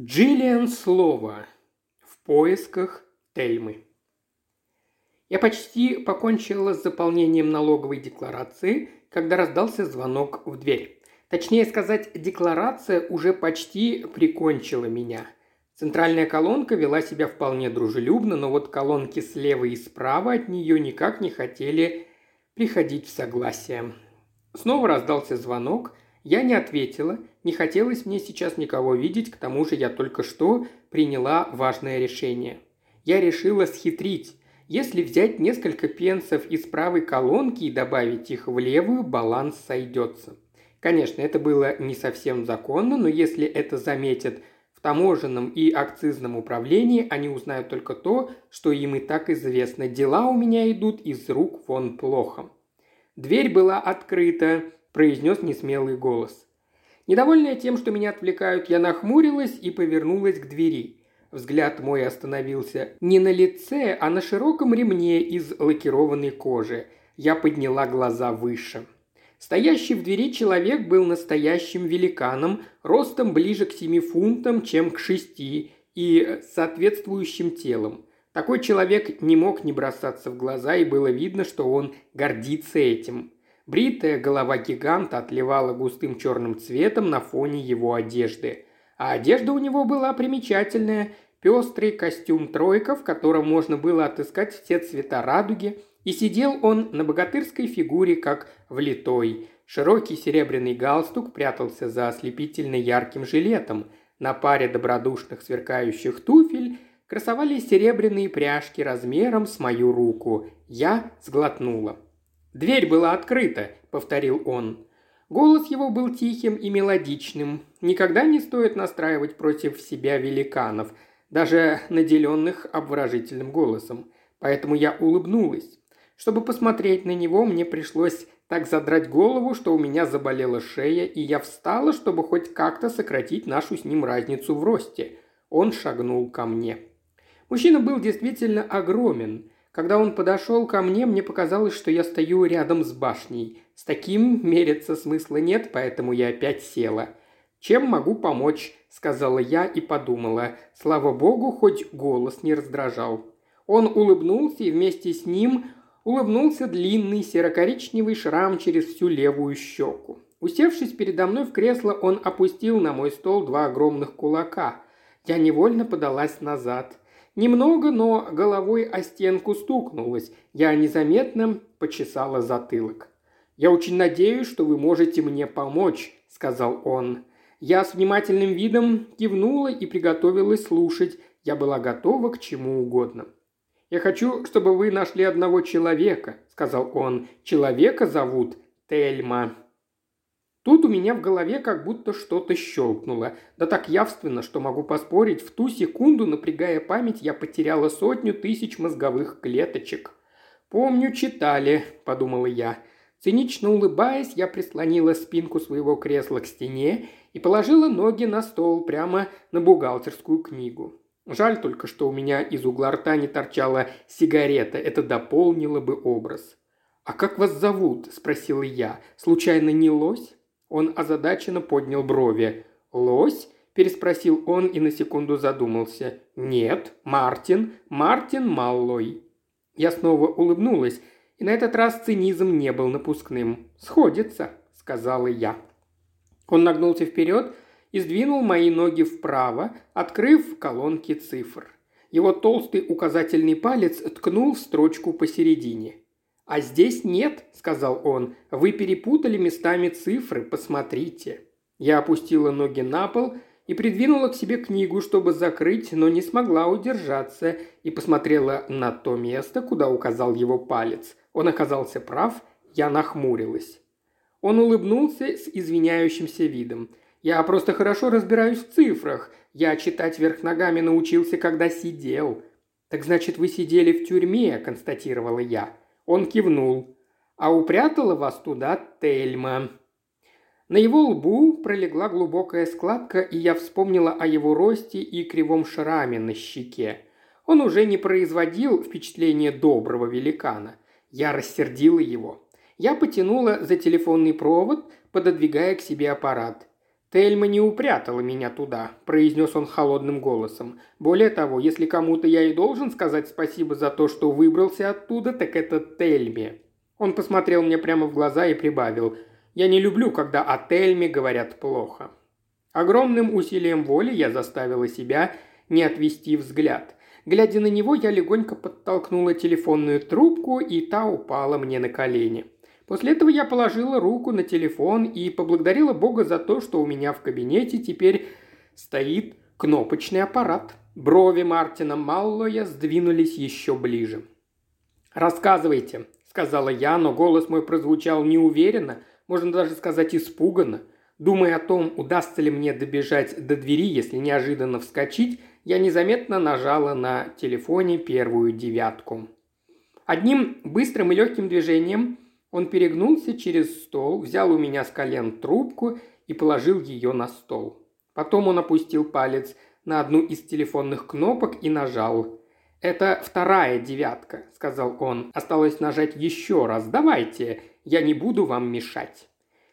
Джиллиан Слова. В поисках Тельмы. Я почти покончила с заполнением налоговой декларации, когда раздался звонок в дверь. Точнее сказать, декларация уже почти прикончила меня. Центральная колонка вела себя вполне дружелюбно, но вот колонки слева и справа от нее никак не хотели приходить в согласие. Снова раздался звонок, я не ответила, не хотелось мне сейчас никого видеть, к тому же я только что приняла важное решение. Я решила схитрить. Если взять несколько пенсов из правой колонки и добавить их в левую, баланс сойдется. Конечно, это было не совсем законно, но если это заметят в таможенном и акцизном управлении, они узнают только то, что им и так известно. Дела у меня идут из рук вон плохо. Дверь была открыта, произнес несмелый голос. Недовольная тем, что меня отвлекают, я нахмурилась и повернулась к двери. Взгляд мой остановился не на лице, а на широком ремне из лакированной кожи. Я подняла глаза выше. Стоящий в двери человек был настоящим великаном, ростом ближе к семи фунтам, чем к шести, и соответствующим телом. Такой человек не мог не бросаться в глаза, и было видно, что он гордится этим. Бритая голова гиганта отливала густым черным цветом на фоне его одежды. А одежда у него была примечательная. Пестрый костюм тройка, в котором можно было отыскать все цвета радуги, и сидел он на богатырской фигуре, как влитой. Широкий серебряный галстук прятался за ослепительно ярким жилетом. На паре добродушных сверкающих туфель красовались серебряные пряжки размером с мою руку. Я сглотнула. «Дверь была открыта», — повторил он. Голос его был тихим и мелодичным. Никогда не стоит настраивать против себя великанов, даже наделенных обворожительным голосом. Поэтому я улыбнулась. Чтобы посмотреть на него, мне пришлось так задрать голову, что у меня заболела шея, и я встала, чтобы хоть как-то сократить нашу с ним разницу в росте. Он шагнул ко мне. Мужчина был действительно огромен. Когда он подошел ко мне, мне показалось, что я стою рядом с башней. С таким мериться смысла нет, поэтому я опять села. «Чем могу помочь?» – сказала я и подумала. Слава богу, хоть голос не раздражал. Он улыбнулся, и вместе с ним улыбнулся длинный серо-коричневый шрам через всю левую щеку. Усевшись передо мной в кресло, он опустил на мой стол два огромных кулака. Я невольно подалась назад. Немного, но головой о стенку стукнулась. Я незаметно почесала затылок. «Я очень надеюсь, что вы можете мне помочь», – сказал он. Я с внимательным видом кивнула и приготовилась слушать. Я была готова к чему угодно. «Я хочу, чтобы вы нашли одного человека», – сказал он. «Человека зовут Тельма». Тут у меня в голове как будто что-то щелкнуло. Да так явственно, что могу поспорить, в ту секунду, напрягая память, я потеряла сотню тысяч мозговых клеточек. «Помню, читали», – подумала я. Цинично улыбаясь, я прислонила спинку своего кресла к стене и положила ноги на стол прямо на бухгалтерскую книгу. Жаль только, что у меня из угла рта не торчала сигарета, это дополнило бы образ. «А как вас зовут?» – спросила я. «Случайно не лось?» Он озадаченно поднял брови. «Лось?» – переспросил он и на секунду задумался. «Нет, Мартин. Мартин Маллой». Я снова улыбнулась, и на этот раз цинизм не был напускным. «Сходится», – сказала я. Он нагнулся вперед и сдвинул мои ноги вправо, открыв колонки цифр. Его толстый указательный палец ткнул в строчку посередине. «А здесь нет», – сказал он. «Вы перепутали местами цифры, посмотрите». Я опустила ноги на пол и придвинула к себе книгу, чтобы закрыть, но не смогла удержаться и посмотрела на то место, куда указал его палец. Он оказался прав, я нахмурилась. Он улыбнулся с извиняющимся видом. «Я просто хорошо разбираюсь в цифрах. Я читать вверх ногами научился, когда сидел». «Так значит, вы сидели в тюрьме», – констатировала я. Он кивнул. «А упрятала вас туда Тельма». На его лбу пролегла глубокая складка, и я вспомнила о его росте и кривом шраме на щеке. Он уже не производил впечатления доброго великана. Я рассердила его. Я потянула за телефонный провод, пододвигая к себе аппарат. «Тельма не упрятала меня туда», – произнес он холодным голосом. «Более того, если кому-то я и должен сказать спасибо за то, что выбрался оттуда, так это Тельме». Он посмотрел мне прямо в глаза и прибавил. «Я не люблю, когда о Тельме говорят плохо». Огромным усилием воли я заставила себя не отвести взгляд. Глядя на него, я легонько подтолкнула телефонную трубку, и та упала мне на колени. После этого я положила руку на телефон и поблагодарила Бога за то, что у меня в кабинете теперь стоит кнопочный аппарат. Брови Мартина Маллоя сдвинулись еще ближе. «Рассказывайте», — сказала я, но голос мой прозвучал неуверенно, можно даже сказать испуганно. Думая о том, удастся ли мне добежать до двери, если неожиданно вскочить, я незаметно нажала на телефоне первую девятку. Одним быстрым и легким движением он перегнулся через стол, взял у меня с колен трубку и положил ее на стол. Потом он опустил палец на одну из телефонных кнопок и нажал. «Это вторая девятка», — сказал он. «Осталось нажать еще раз. Давайте, я не буду вам мешать».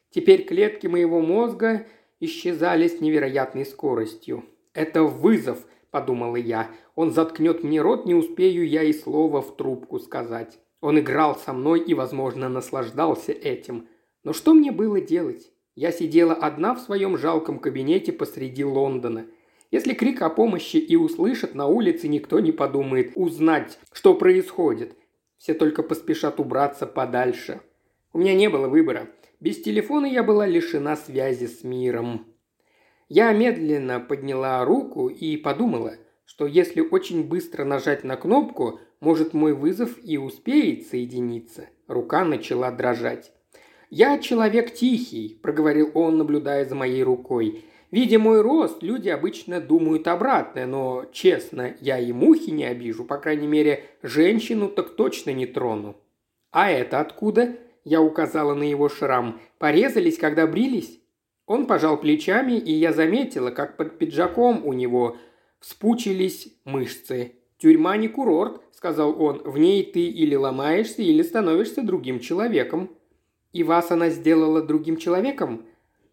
Теперь клетки моего мозга исчезали с невероятной скоростью. «Это вызов», – подумала я. «Он заткнет мне рот, не успею я и слова в трубку сказать». Он играл со мной и, возможно, наслаждался этим. Но что мне было делать? Я сидела одна в своем жалком кабинете посреди Лондона. Если крик о помощи и услышат на улице, никто не подумает узнать, что происходит. Все только поспешат убраться подальше. У меня не было выбора. Без телефона я была лишена связи с миром. Я медленно подняла руку и подумала, что если очень быстро нажать на кнопку, может мой вызов и успеет соединиться. Рука начала дрожать. «Я человек тихий», – проговорил он, наблюдая за моей рукой. «Видя мой рост, люди обычно думают обратное, но, честно, я и мухи не обижу, по крайней мере, женщину так точно не трону». «А это откуда?» Я указала на его шрам. «Порезались, когда брились?» Он пожал плечами, и я заметила, как под пиджаком у него вспучились мышцы. «Тюрьма не курорт», — сказал он. «В ней ты или ломаешься, или становишься другим человеком». «И вас она сделала другим человеком?»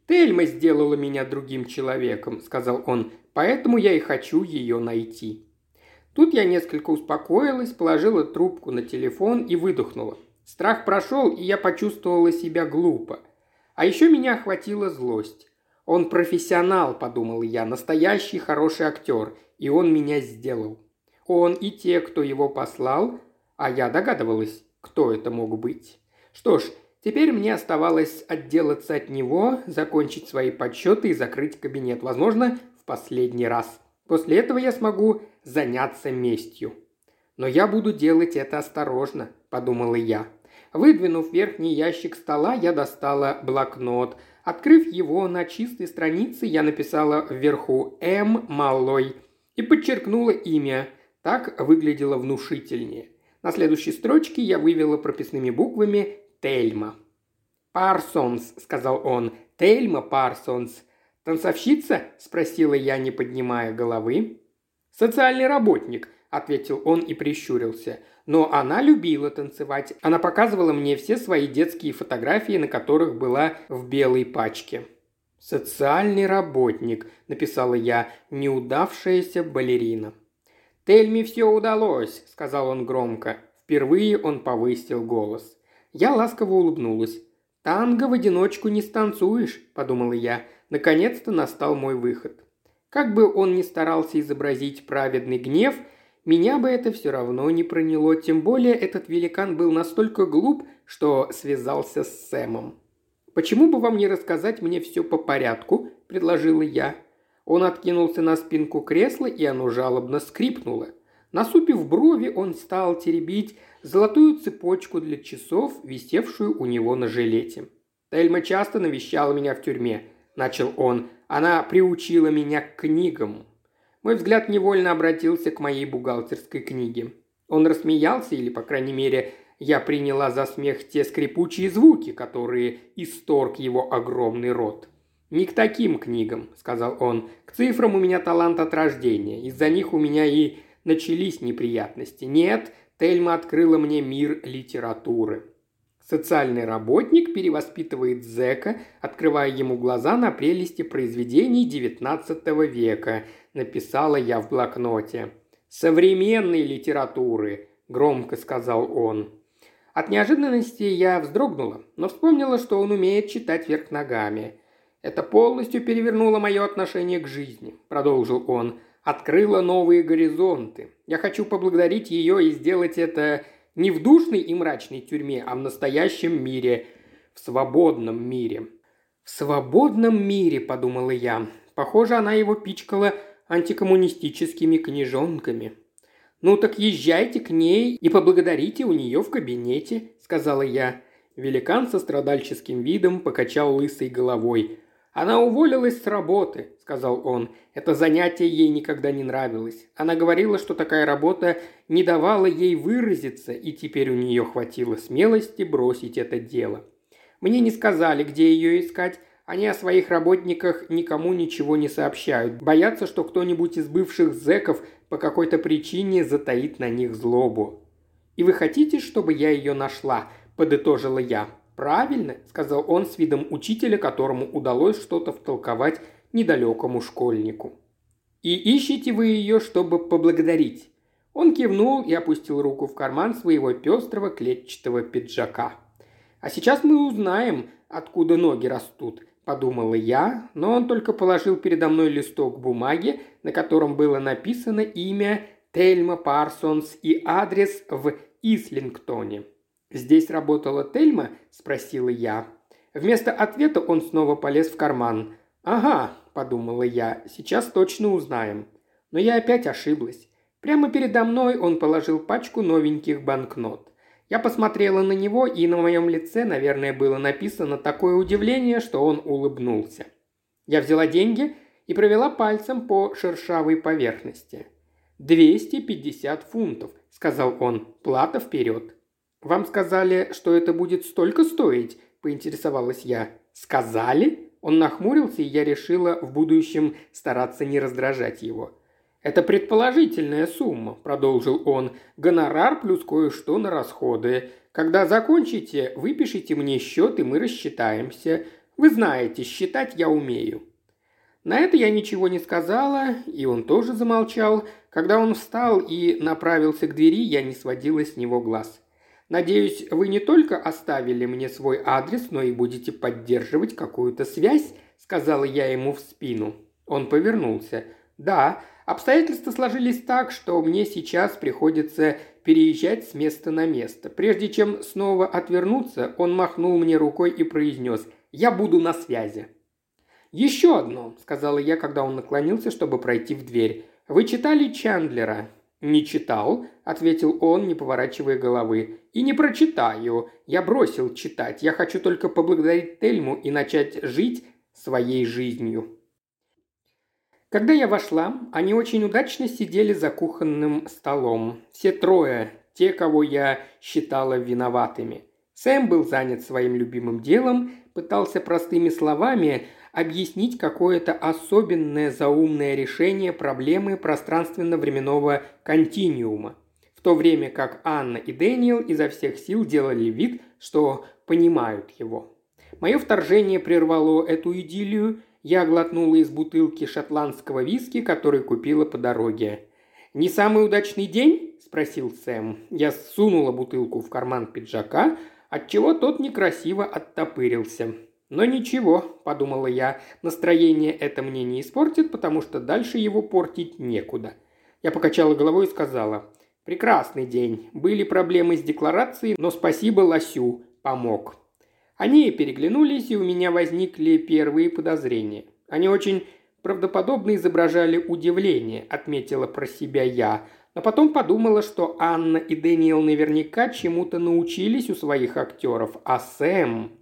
«Тельма сделала меня другим человеком», — сказал он. «Поэтому я и хочу ее найти». Тут я несколько успокоилась, положила трубку на телефон и выдохнула. Страх прошел, и я почувствовала себя глупо. А еще меня охватила злость. Он профессионал, подумал я, настоящий хороший актер, и он меня сделал. Он и те, кто его послал, а я догадывалась, кто это мог быть. Что ж, теперь мне оставалось отделаться от него, закончить свои подсчеты и закрыть кабинет, возможно, в последний раз. После этого я смогу заняться местью. Но я буду делать это осторожно, подумала я. Выдвинув верхний ящик стола, я достала блокнот. Открыв его на чистой странице, я написала вверху «М. Малой» и подчеркнула имя. Так выглядело внушительнее. На следующей строчке я вывела прописными буквами «Тельма». «Парсонс», — сказал он. «Тельма Парсонс». «Танцовщица?» – спросила я, не поднимая головы. «Социальный работник», – ответил он и прищурился. Но она любила танцевать. Она показывала мне все свои детские фотографии, на которых была в белой пачке. «Социальный работник», – написала я, – «неудавшаяся балерина». «Тельме все удалось», – сказал он громко. Впервые он повысил голос. Я ласково улыбнулась. «Танго в одиночку не станцуешь», – подумала я. Наконец-то настал мой выход. Как бы он ни старался изобразить праведный гнев – меня бы это все равно не проняло, тем более этот великан был настолько глуп, что связался с Сэмом. «Почему бы вам не рассказать мне все по порядку?» – предложила я. Он откинулся на спинку кресла, и оно жалобно скрипнуло. Насупив брови, он стал теребить золотую цепочку для часов, висевшую у него на жилете. «Тельма часто навещала меня в тюрьме», – начал он. «Она приучила меня к книгам. Мой взгляд невольно обратился к моей бухгалтерской книге. Он рассмеялся, или, по крайней мере, я приняла за смех те скрипучие звуки, которые исторг его огромный рот. «Не к таким книгам», — сказал он. «К цифрам у меня талант от рождения. Из-за них у меня и начались неприятности. Нет, Тельма открыла мне мир литературы». Социальный работник перевоспитывает зэка, открывая ему глаза на прелести произведений XIX века, написала я в блокноте. «Современной литературы», – громко сказал он. От неожиданности я вздрогнула, но вспомнила, что он умеет читать вверх ногами. «Это полностью перевернуло мое отношение к жизни», – продолжил он. «Открыло новые горизонты. Я хочу поблагодарить ее и сделать это не в душной и мрачной тюрьме, а в настоящем мире, в свободном мире. В свободном мире, подумала я. Похоже, она его пичкала антикоммунистическими книжонками. «Ну так езжайте к ней и поблагодарите у нее в кабинете», – сказала я. Великан со страдальческим видом покачал лысой головой. «Она уволилась с работы», – сказал он. «Это занятие ей никогда не нравилось. Она говорила, что такая работа не давала ей выразиться, и теперь у нее хватило смелости бросить это дело. Мне не сказали, где ее искать. Они о своих работниках никому ничего не сообщают. Боятся, что кто-нибудь из бывших зэков по какой-то причине затаит на них злобу. «И вы хотите, чтобы я ее нашла?» – подытожила я. «Правильно», – сказал он с видом учителя, которому удалось что-то втолковать недалекому школьнику. «И ищете вы ее, чтобы поблагодарить?» Он кивнул и опустил руку в карман своего пестрого клетчатого пиджака. «А сейчас мы узнаем, откуда ноги растут», – подумала я, но он только положил передо мной листок бумаги, на котором было написано имя Тельма Парсонс и адрес в Ислингтоне. «Здесь работала Тельма?» – спросила я. Вместо ответа он снова полез в карман. «Ага», – подумала я, – «сейчас точно узнаем». Но я опять ошиблась. Прямо передо мной он положил пачку новеньких банкнот. Я посмотрела на него, и на моем лице, наверное, было написано такое удивление, что он улыбнулся. Я взяла деньги и провела пальцем по шершавой поверхности. «250 фунтов», – сказал он, – «плата вперед». «Вам сказали, что это будет столько стоить?» – поинтересовалась я. «Сказали?» Он нахмурился, и я решила в будущем стараться не раздражать его. «Это предположительная сумма», – продолжил он. «Гонорар плюс кое-что на расходы. Когда закончите, выпишите мне счет, и мы рассчитаемся. Вы знаете, считать я умею». На это я ничего не сказала, и он тоже замолчал. Когда он встал и направился к двери, я не сводила с него глаз. Надеюсь, вы не только оставили мне свой адрес, но и будете поддерживать какую-то связь», – сказала я ему в спину. Он повернулся. «Да, обстоятельства сложились так, что мне сейчас приходится переезжать с места на место. Прежде чем снова отвернуться, он махнул мне рукой и произнес «Я буду на связи». «Еще одно», – сказала я, когда он наклонился, чтобы пройти в дверь. «Вы читали Чандлера?» «Не читал», – ответил он, не поворачивая головы. «И не прочитаю. Я бросил читать. Я хочу только поблагодарить Тельму и начать жить своей жизнью». Когда я вошла, они очень удачно сидели за кухонным столом. Все трое, те, кого я считала виноватыми. Сэм был занят своим любимым делом, пытался простыми словами объяснить какое-то особенное заумное решение проблемы пространственно-временного континиума, в то время как Анна и Дэниел изо всех сил делали вид, что понимают его. Мое вторжение прервало эту идиллию, я глотнула из бутылки шотландского виски, который купила по дороге. «Не самый удачный день?» – спросил Сэм. Я сунула бутылку в карман пиджака, отчего тот некрасиво оттопырился. Но ничего, подумала я, настроение это мне не испортит, потому что дальше его портить некуда. Я покачала головой и сказала, прекрасный день, были проблемы с декларацией, но спасибо Лосю, помог. Они переглянулись, и у меня возникли первые подозрения. Они очень правдоподобно изображали удивление, отметила про себя я, но потом подумала, что Анна и Дэниел наверняка чему-то научились у своих актеров, а Сэм...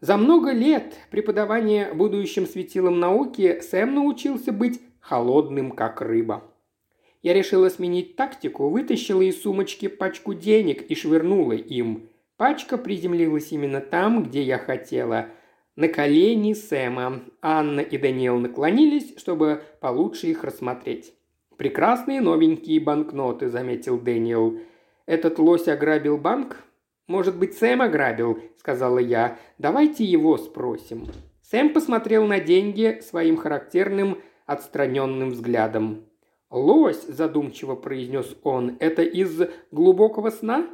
За много лет преподавания будущим светилом науки Сэм научился быть холодным, как рыба. Я решила сменить тактику, вытащила из сумочки пачку денег и швырнула им. Пачка приземлилась именно там, где я хотела. На колени Сэма. Анна и Даниэл наклонились, чтобы получше их рассмотреть. «Прекрасные новенькие банкноты», — заметил Дэниел. «Этот лось ограбил банк?» «Может быть, Сэм ограбил?» – сказала я. «Давайте его спросим». Сэм посмотрел на деньги своим характерным отстраненным взглядом. «Лось», – задумчиво произнес он, – «это из глубокого сна?»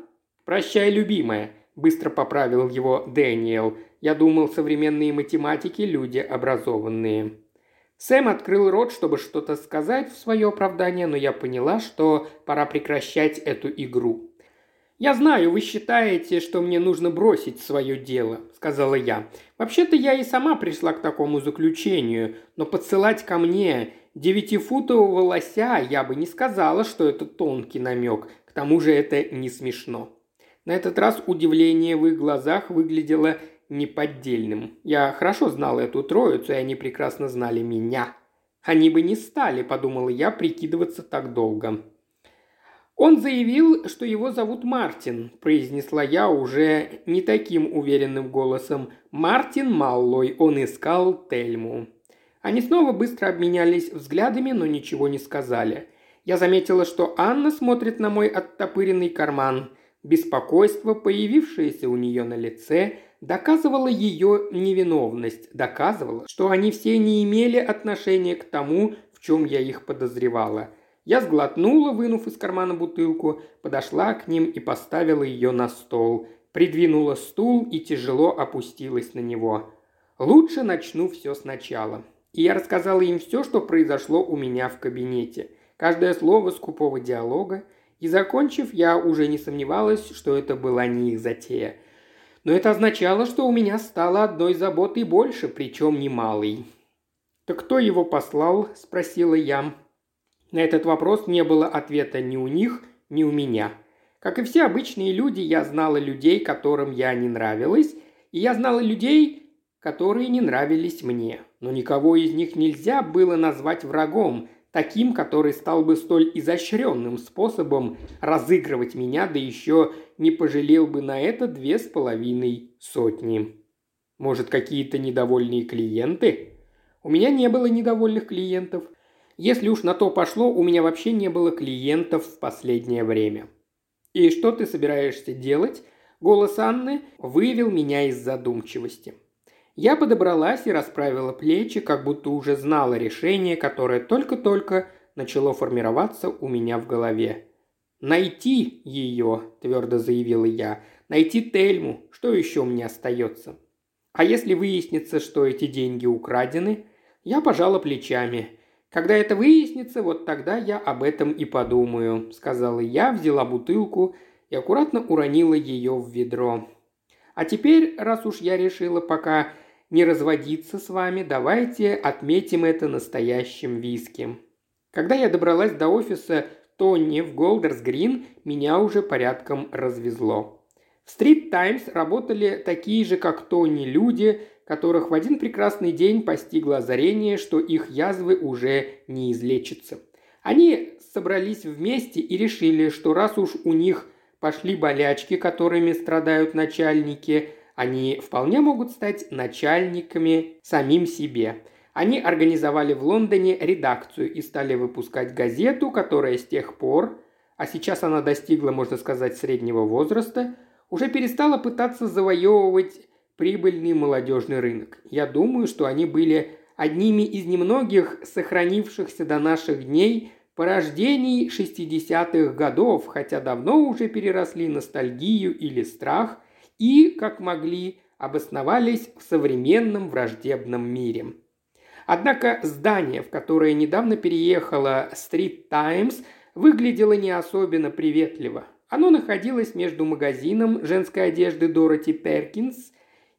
«Прощай, любимая», – быстро поправил его Дэниел. «Я думал, современные математики – люди образованные». Сэм открыл рот, чтобы что-то сказать в свое оправдание, но я поняла, что пора прекращать эту игру. «Я знаю, вы считаете, что мне нужно бросить свое дело», – сказала я. «Вообще-то я и сама пришла к такому заключению, но подсылать ко мне девятифутового лося я бы не сказала, что это тонкий намек. К тому же это не смешно». На этот раз удивление в их глазах выглядело неподдельным. Я хорошо знал эту троицу, и они прекрасно знали меня. Они бы не стали, подумала я, прикидываться так долго. «Он заявил, что его зовут Мартин», – произнесла я уже не таким уверенным голосом. «Мартин Маллой, он искал Тельму». Они снова быстро обменялись взглядами, но ничего не сказали. Я заметила, что Анна смотрит на мой оттопыренный карман. Беспокойство, появившееся у нее на лице, доказывало ее невиновность, доказывало, что они все не имели отношения к тому, в чем я их подозревала – я сглотнула, вынув из кармана бутылку, подошла к ним и поставила ее на стол. Придвинула стул и тяжело опустилась на него. Лучше начну все сначала. И я рассказала им все, что произошло у меня в кабинете. Каждое слово скупого диалога. И закончив, я уже не сомневалась, что это была не их затея. Но это означало, что у меня стало одной заботой больше, причем немалой. «Так кто его послал?» – спросила я. На этот вопрос не было ответа ни у них, ни у меня. Как и все обычные люди, я знала людей, которым я не нравилась, и я знала людей, которые не нравились мне. Но никого из них нельзя было назвать врагом, таким, который стал бы столь изощренным способом разыгрывать меня, да еще не пожалел бы на это две с половиной сотни. Может, какие-то недовольные клиенты? У меня не было недовольных клиентов – если уж на то пошло, у меня вообще не было клиентов в последнее время. «И что ты собираешься делать?» Голос Анны вывел меня из задумчивости. Я подобралась и расправила плечи, как будто уже знала решение, которое только-только начало формироваться у меня в голове. «Найти ее», – твердо заявила я. «Найти Тельму. Что еще мне остается?» «А если выяснится, что эти деньги украдены?» Я пожала плечами. «Когда это выяснится, вот тогда я об этом и подумаю», – сказала я, взяла бутылку и аккуратно уронила ее в ведро. «А теперь, раз уж я решила пока не разводиться с вами, давайте отметим это настоящим виски». Когда я добралась до офиса Тони в Голдерс Грин, меня уже порядком развезло. В Стрит Таймс работали такие же, как Тони, люди, которых в один прекрасный день постигло озарение, что их язвы уже не излечатся. Они собрались вместе и решили, что раз уж у них пошли болячки, которыми страдают начальники, они вполне могут стать начальниками самим себе. Они организовали в Лондоне редакцию и стали выпускать газету, которая с тех пор, а сейчас она достигла, можно сказать, среднего возраста, уже перестала пытаться завоевывать прибыльный молодежный рынок. Я думаю, что они были одними из немногих сохранившихся до наших дней порождений 60-х годов, хотя давно уже переросли ностальгию или страх и, как могли, обосновались в современном враждебном мире. Однако здание, в которое недавно переехала Street Times, выглядело не особенно приветливо. Оно находилось между магазином женской одежды Дороти Перкинс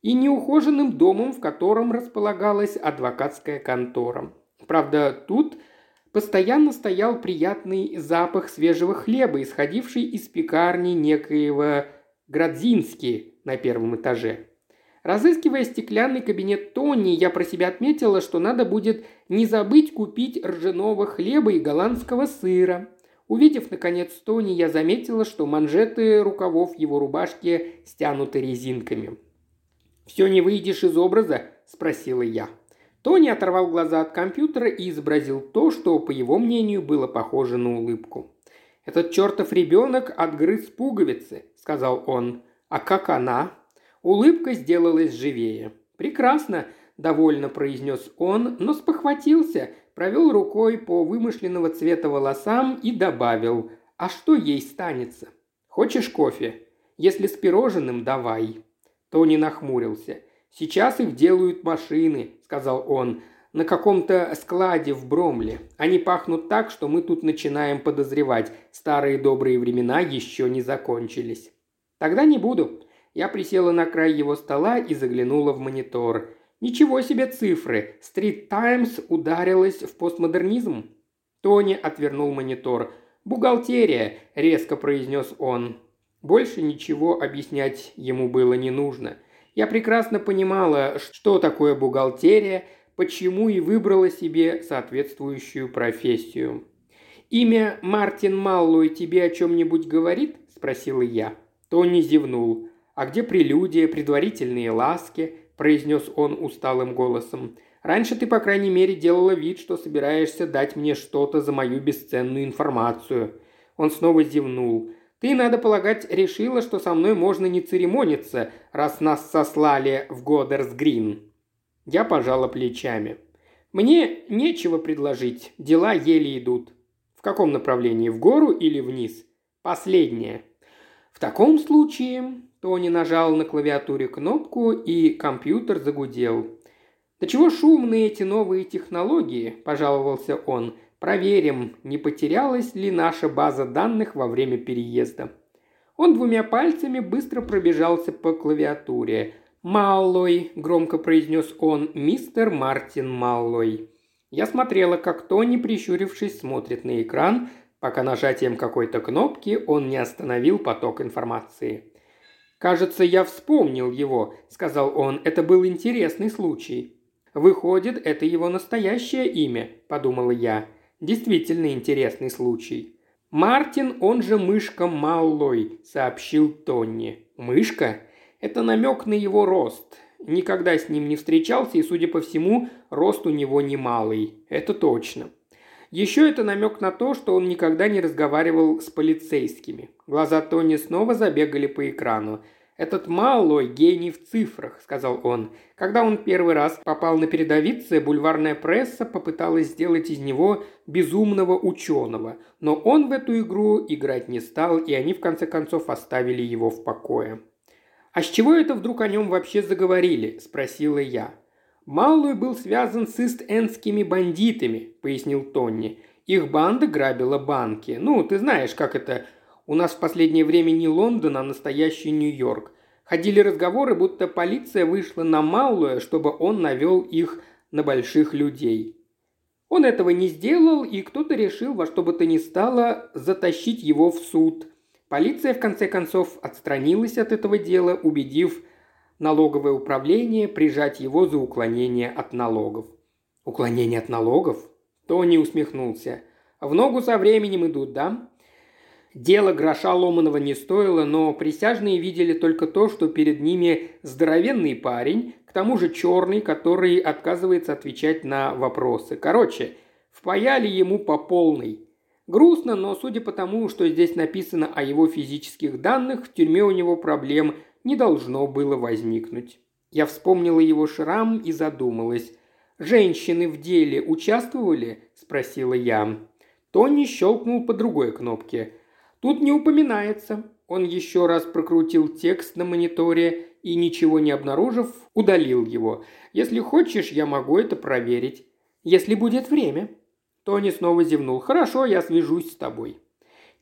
и неухоженным домом, в котором располагалась адвокатская контора. Правда, тут постоянно стоял приятный запах свежего хлеба, исходивший из пекарни некоего Градзински на первом этаже. Разыскивая стеклянный кабинет Тони, я про себя отметила, что надо будет не забыть купить ржаного хлеба и голландского сыра. Увидев, наконец, Тони, я заметила, что манжеты рукавов его рубашки стянуты резинками. «Все не выйдешь из образа?» – спросила я. Тони оторвал глаза от компьютера и изобразил то, что, по его мнению, было похоже на улыбку. «Этот чертов ребенок отгрыз пуговицы», – сказал он. А как она? Улыбка сделалась живее. «Прекрасно», – довольно произнес он, но спохватился, провел рукой по вымышленного цвета волосам и добавил «А что ей станется? Хочешь кофе? Если с пирожным, давай». Тони нахмурился. «Сейчас их делают машины», – сказал он, – «на каком-то складе в Бромле. Они пахнут так, что мы тут начинаем подозревать. Старые добрые времена еще не закончились». «Тогда не буду». Я присела на край его стола и заглянула в монитор. Ничего себе цифры! Стрит Таймс ударилась в постмодернизм. Тони отвернул монитор. «Бухгалтерия», – резко произнес он. Больше ничего объяснять ему было не нужно. Я прекрасно понимала, что такое бухгалтерия, почему и выбрала себе соответствующую профессию. «Имя Мартин Маллой тебе о чем-нибудь говорит?» – спросила я. Тони зевнул. «А где прелюдия, предварительные ласки?» – произнес он усталым голосом. «Раньше ты, по крайней мере, делала вид, что собираешься дать мне что-то за мою бесценную информацию». Он снова зевнул. «Ты, надо полагать, решила, что со мной можно не церемониться, раз нас сослали в Годерс Грин». Я пожала плечами. «Мне нечего предложить, дела еле идут». «В каком направлении, в гору или вниз?» «Последнее». «В таком случае Тони нажал на клавиатуре кнопку, и компьютер загудел. «Да чего шумные эти новые технологии?» – пожаловался он. «Проверим, не потерялась ли наша база данных во время переезда». Он двумя пальцами быстро пробежался по клавиатуре. «Маллой», – громко произнес он, – «мистер Мартин Маллой». Я смотрела, как Тони, прищурившись, смотрит на экран, пока нажатием какой-то кнопки он не остановил поток информации. «Кажется, я вспомнил его», – сказал он. «Это был интересный случай». «Выходит, это его настоящее имя», – подумала я. «Действительно интересный случай». «Мартин, он же Мышка Маллой», – сообщил Тонни. «Мышка? Это намек на его рост. Никогда с ним не встречался, и, судя по всему, рост у него немалый. Это точно». Еще это намек на то, что он никогда не разговаривал с полицейскими. Глаза Тони снова забегали по экрану. «Этот малой гений в цифрах», – сказал он. Когда он первый раз попал на передовицы, бульварная пресса попыталась сделать из него безумного ученого, но он в эту игру играть не стал, и они в конце концов оставили его в покое. «А с чего это вдруг о нем вообще заговорили?» – спросила я. «Малой был связан с ист-эндскими бандитами», – пояснил Тонни. «Их банда грабила банки. Ну, ты знаешь, как это у нас в последнее время не Лондон, а настоящий Нью-Йорк. Ходили разговоры, будто полиция вышла на малую, чтобы он навел их на больших людей. Он этого не сделал, и кто-то решил во что бы то ни стало затащить его в суд. Полиция, в конце концов, отстранилась от этого дела, убедив налоговое управление прижать его за уклонение от налогов. «Уклонение от налогов?» Тони усмехнулся. «В ногу со временем идут, да? Дело гроша ломаного не стоило, но присяжные видели только то, что перед ними здоровенный парень, к тому же черный, который отказывается отвечать на вопросы. Короче, впаяли ему по полной. Грустно, но судя по тому, что здесь написано о его физических данных, в тюрьме у него проблем не должно было возникнуть. Я вспомнила его шрам и задумалась. «Женщины в деле участвовали?» – спросила я. Тони щелкнул по другой кнопке – Тут не упоминается. Он еще раз прокрутил текст на мониторе и, ничего не обнаружив, удалил его. Если хочешь, я могу это проверить. Если будет время. Тони снова зевнул. «Хорошо, я свяжусь с тобой».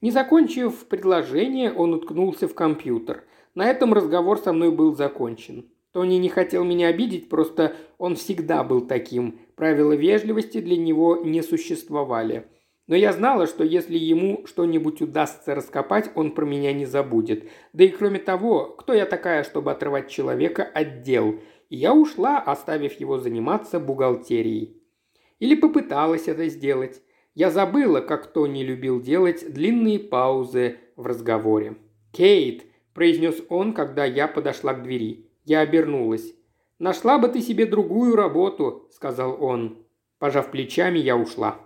Не закончив предложение, он уткнулся в компьютер. На этом разговор со мной был закончен. Тони не хотел меня обидеть, просто он всегда был таким. Правила вежливости для него не существовали. Но я знала, что если ему что-нибудь удастся раскопать, он про меня не забудет. Да и кроме того, кто я такая, чтобы отрывать человека от дел? И я ушла, оставив его заниматься бухгалтерией. Или попыталась это сделать. Я забыла, как Тони любил делать длинные паузы в разговоре. «Кейт», – произнес он, когда я подошла к двери. Я обернулась. «Нашла бы ты себе другую работу», – сказал он. Пожав плечами, я ушла.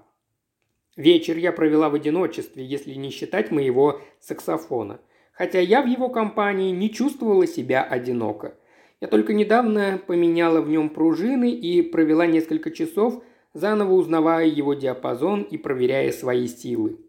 Вечер я провела в одиночестве, если не считать моего саксофона. хотя я в его компании не чувствовала себя одиноко. Я только недавно поменяла в нем пружины и провела несколько часов, заново узнавая его диапазон и проверяя свои силы.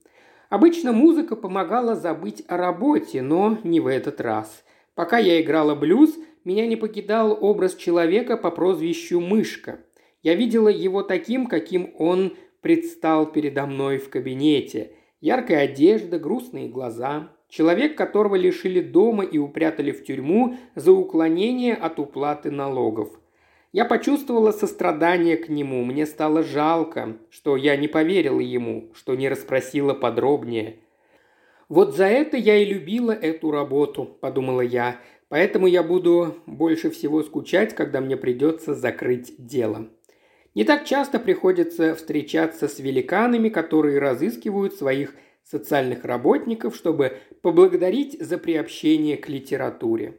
Обычно музыка помогала забыть о работе, но не в этот раз. Пока я играла блюз, меня не покидал образ человека по прозвищу Мышка. Я видела его таким, каким он предстал передо мной в кабинете. Яркая одежда, грустные глаза. Человек, которого лишили дома и упрятали в тюрьму за уклонение от уплаты налогов. Я почувствовала сострадание к нему, мне стало жалко, что я не поверила ему, что не расспросила подробнее. «Вот за это я и любила эту работу», – подумала я, – «поэтому я буду больше всего скучать, когда мне придется закрыть дело». Не так часто приходится встречаться с великанами, которые разыскивают своих социальных работников, чтобы поблагодарить за приобщение к литературе.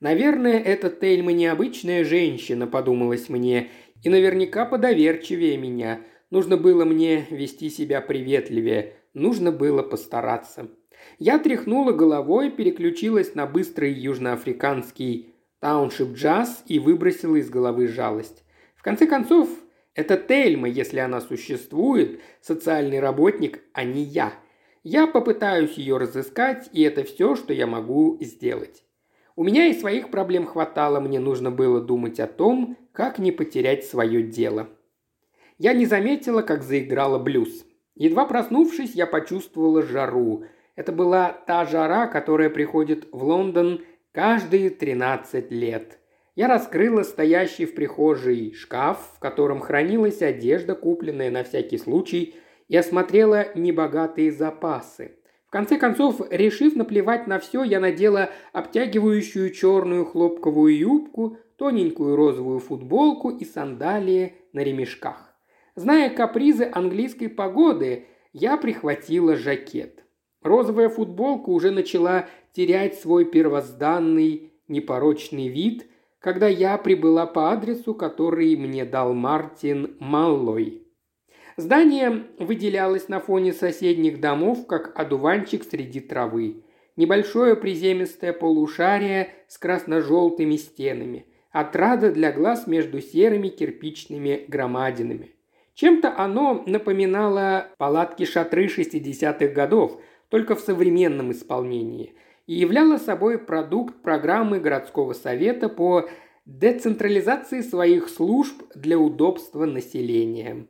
Наверное, эта Тельма необычная женщина, подумалось мне, и наверняка подоверчивее меня. Нужно было мне вести себя приветливее, нужно было постараться. Я тряхнула головой, переключилась на быстрый южноафриканский тауншип джаз и выбросила из головы жалость. В конце концов, это Тельма, если она существует, социальный работник, а не я – я попытаюсь ее разыскать, и это все, что я могу сделать. У меня и своих проблем хватало, мне нужно было думать о том, как не потерять свое дело. Я не заметила, как заиграла блюз. Едва проснувшись, я почувствовала жару. Это была та жара, которая приходит в Лондон каждые 13 лет. Я раскрыла стоящий в прихожей шкаф, в котором хранилась одежда, купленная на всякий случай – и осмотрела небогатые запасы. Конце концов, решив наплевать на все, я надела обтягивающую черную хлопковую юбку, тоненькую розовую футболку и сандалии на ремешках. Зная капризы английской погоды, я прихватила жакет. Розовая футболка уже начала терять свой первозданный непорочный вид, когда я прибыла по адресу, который мне дал Мартин Маллой. Здание выделялось на фоне соседних домов, как одуванчик среди травы. Небольшое приземистое полушарие с красно-желтыми стенами. Отрада для глаз между серыми кирпичными громадинами. Чем-то оно напоминало палатки-шатры 60-х годов, только в современном исполнении, и являло собой продукт программы городского совета по децентрализации своих служб для удобства населения.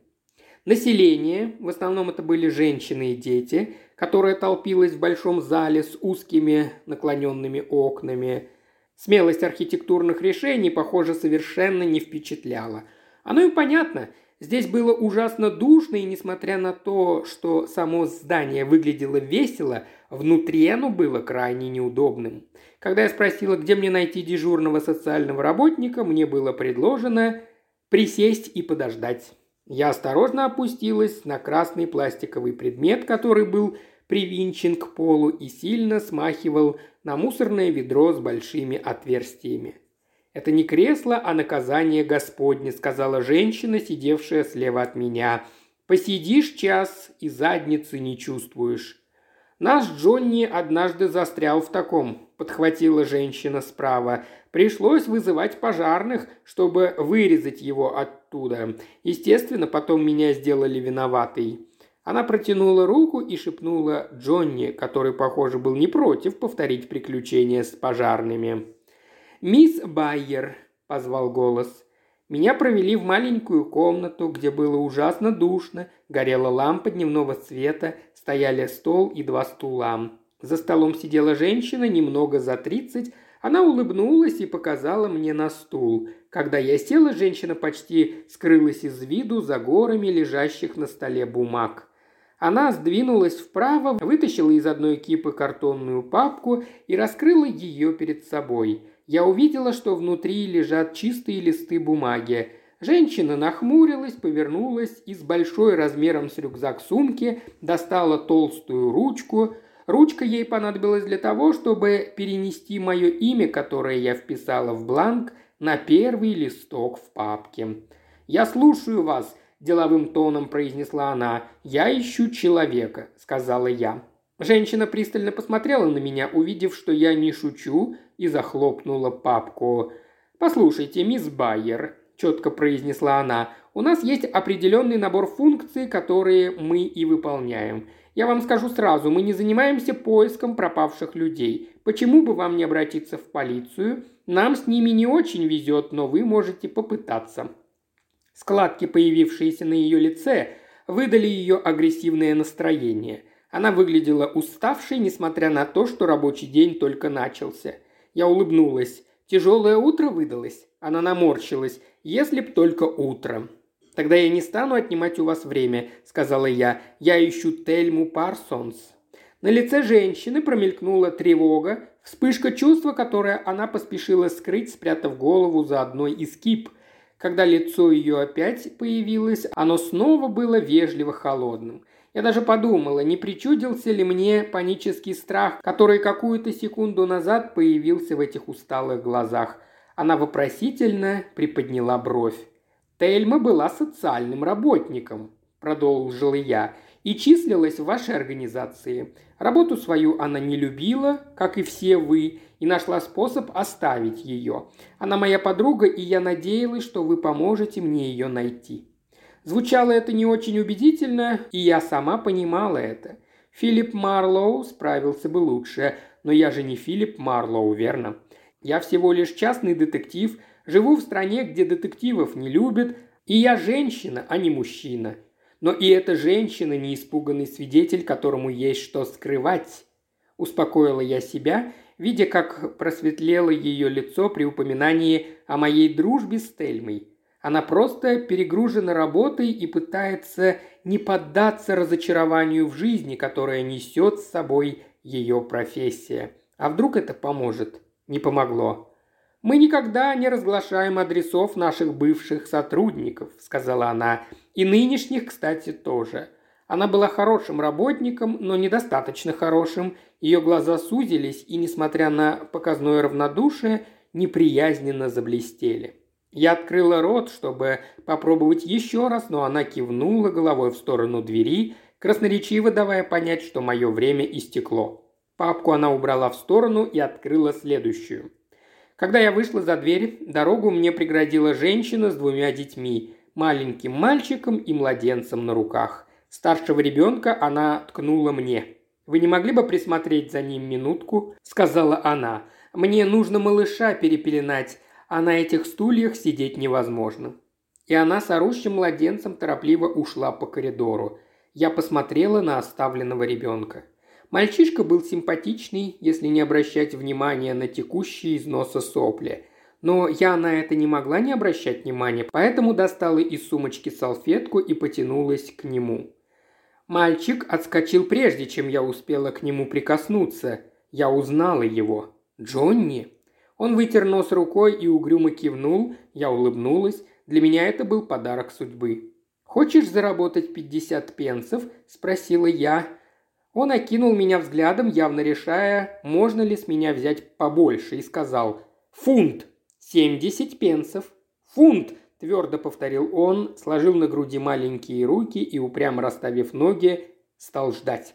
Население, в основном это были женщины и дети, которое толпилось в большом зале с узкими наклоненными окнами. Смелость архитектурных решений, похоже, совершенно не впечатляла. Оно и понятно, здесь было ужасно душно, и несмотря на то, что само здание выглядело весело, внутри оно было крайне неудобным. Когда я спросила, где мне найти дежурного социального работника, мне было предложено присесть и подождать. Я осторожно опустилась на красный пластиковый предмет, который был привинчен к полу и сильно смахивал на мусорное ведро с большими отверстиями. «Это не кресло, а наказание Господне», — сказала женщина, сидевшая слева от меня. «Посидишь час и задницы не чувствуешь». «Наш Джонни однажды застрял в таком», – подхватила женщина справа. «Пришлось вызывать пожарных, чтобы вырезать его оттуда. Естественно, потом меня сделали виноватой». Она протянула руку и шепнула Джонни, который, похоже, был не против повторить приключения с пожарными. «Мисс Байер», – позвал голос. Меня провели в маленькую комнату, где было ужасно душно, горела лампа дневного света, стояли стол и два стула. За столом сидела женщина, немного за тридцать. Она улыбнулась и показала мне на стул. Когда я села, женщина почти скрылась из виду за горами лежащих на столе бумаг. Она сдвинулась вправо, вытащила из одной кипы картонную папку и раскрыла ее перед собой. Я увидела, что внутри лежат чистые листы бумаги. Женщина нахмурилась, повернулась и с большой размером с рюкзак сумки достала толстую ручку. Ручка ей понадобилась для того, чтобы перенести мое имя, которое я вписала в бланк, на первый листок в папке. «Я слушаю вас», – деловым тоном произнесла она. «Я ищу человека», – сказала я. Женщина пристально посмотрела на меня, увидев, что я не шучу, и захлопнула папку. «Послушайте, мисс Байер», – четко произнесла она, – «у нас есть определенный набор функций, которые мы и выполняем. Я вам скажу сразу, мы не занимаемся поиском пропавших людей. Почему бы вам не обратиться в полицию? Нам с ними не очень везет, но вы можете попытаться». Складки, появившиеся на ее лице, выдали ее агрессивное настроение. Она выглядела уставшей, несмотря на то, что рабочий день только начался. Я улыбнулась. Тяжелое утро выдалось. Она наморщилась. Если б только утром. «Тогда я не стану отнимать у вас время», — сказала я. «Я ищу Тельму Парсонс». На лице женщины промелькнула тревога, вспышка чувства, которое она поспешила скрыть, спрятав голову за одной из кип. Когда лицо ее опять появилось, оно снова было вежливо холодным. Я даже подумала, не причудился ли мне панический страх, который какую-то секунду назад появился в этих усталых глазах. Она вопросительно приподняла бровь. «Тельма была социальным работником», – продолжила я, – «и числилась в вашей организации. Работу свою она не любила, как и все вы, и нашла способ оставить ее. Она моя подруга, и я надеялась, что вы поможете мне ее найти». Звучало это не очень убедительно, и я сама понимала это. Филипп Марлоу справился бы лучше, но я же не Филипп Марлоу, верно? Я всего лишь частный детектив, живу в стране, где детективов не любят, и я женщина, а не мужчина. Но и эта женщина не испуганный свидетель, которому есть что скрывать. Успокоила я себя, видя, как просветлело ее лицо при упоминании о моей дружбе с Тельмой. Она просто перегружена работой и пытается не поддаться разочарованию в жизни, которое несет с собой ее профессия. А вдруг это поможет? Не помогло. «Мы никогда не разглашаем адресов наших бывших сотрудников», – сказала она. «И нынешних, кстати, тоже». Она была хорошим работником, но недостаточно хорошим. Ее глаза сузились и, несмотря на показное равнодушие, неприязненно заблестели. Я открыла рот, чтобы попробовать еще раз, но она кивнула головой в сторону двери, красноречиво давая понять, что мое время истекло. Папку она убрала в сторону и открыла следующую. Когда я вышла за дверь, дорогу мне преградила женщина с двумя детьми, маленьким мальчиком и младенцем на руках. Старшего ребенка она ткнула мне. «Вы не могли бы присмотреть за ним минутку?» – сказала она. «Мне нужно малыша перепеленать а на этих стульях сидеть невозможно. И она с орущим младенцем торопливо ушла по коридору. Я посмотрела на оставленного ребенка. Мальчишка был симпатичный, если не обращать внимания на текущие из носа сопли. Но я на это не могла не обращать внимания, поэтому достала из сумочки салфетку и потянулась к нему. Мальчик отскочил прежде, чем я успела к нему прикоснуться. Я узнала его. Джонни. Он вытер нос рукой и угрюмо кивнул, я улыбнулась. Для меня это был подарок судьбы. «Хочешь заработать пятьдесят пенсов?» – спросила я. Он окинул меня взглядом, явно решая, можно ли с меня взять побольше, и сказал «Фунт! Семьдесят пенсов! Фунт!» – твердо повторил он, сложил на груди маленькие руки и, упрямо расставив ноги, стал ждать.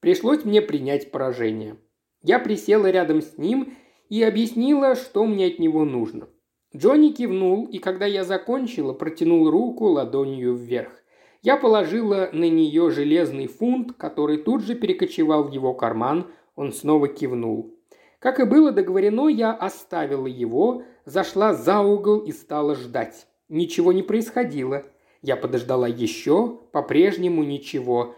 Пришлось мне принять поражение. Я присела рядом с ним и объяснила, что мне от него нужно. Джонни кивнул, и когда я закончила, протянул руку ладонью вверх. Я положила на нее железный фунт, который тут же перекочевал в его карман, он снова кивнул. Как и было договорено, я оставила его, зашла за угол и стала ждать. Ничего не происходило. Я подождала еще, по-прежнему ничего.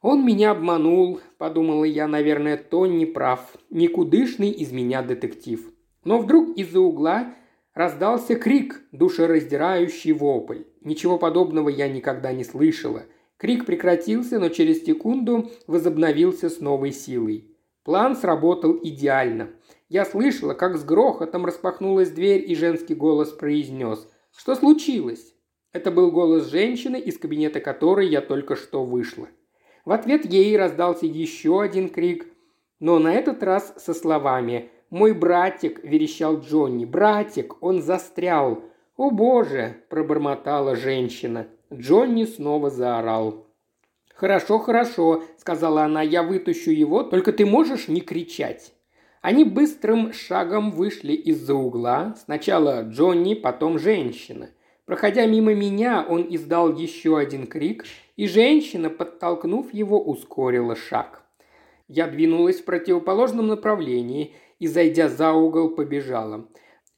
«Он меня обманул», – подумала я, наверное, Тонни прав. Никудышный из меня детектив. Но вдруг из-за угла раздался крик, душераздирающий вопль. Ничего подобного я никогда не слышала. Крик прекратился, но через секунду возобновился с новой силой. План сработал идеально. Я слышала, как с грохотом распахнулась дверь, и женский голос произнес «Что случилось?» Это был голос женщины, из кабинета которой я только что вышла. В ответ ей раздался еще один крик, но на этот раз со словами «Мой братик!» – верещал Джонни. «Братик! Он застрял!» «О боже!» – пробормотала женщина. Джонни снова заорал. «Хорошо, хорошо», – сказала она, – «я вытащу его, только ты можешь не кричать». Они быстрым шагом вышли из-за угла. Сначала Джонни, потом женщина. Проходя мимо меня, он издал еще один крик, и женщина, подтолкнув его, ускорила шаг. Я двинулась в противоположном направлении и, зайдя за угол, побежала.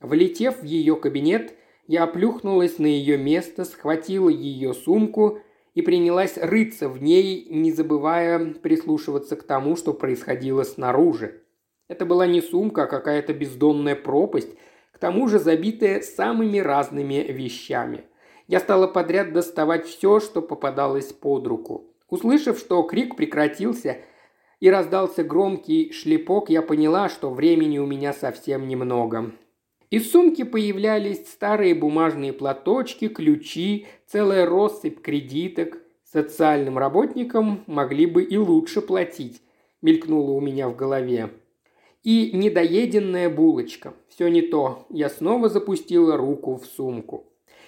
Влетев в ее кабинет, я оплюхнулась на ее место, схватила ее сумку и принялась рыться в ней, не забывая прислушиваться к тому, что происходило снаружи. Это была не сумка, а какая-то бездонная пропасть, к тому же забитая самыми разными вещами. Я стала подряд доставать все, что попадалось под руку. Услышав, что крик прекратился и раздался громкий шлепок, я поняла, что времени у меня совсем немного. Из сумки появлялись старые бумажные платочки, ключи, целая россыпь кредиток. Социальным работникам могли бы и лучше платить, мелькнуло у меня в голове. И недоеденная булочка. Все не то. Я снова запустила руку в сумку.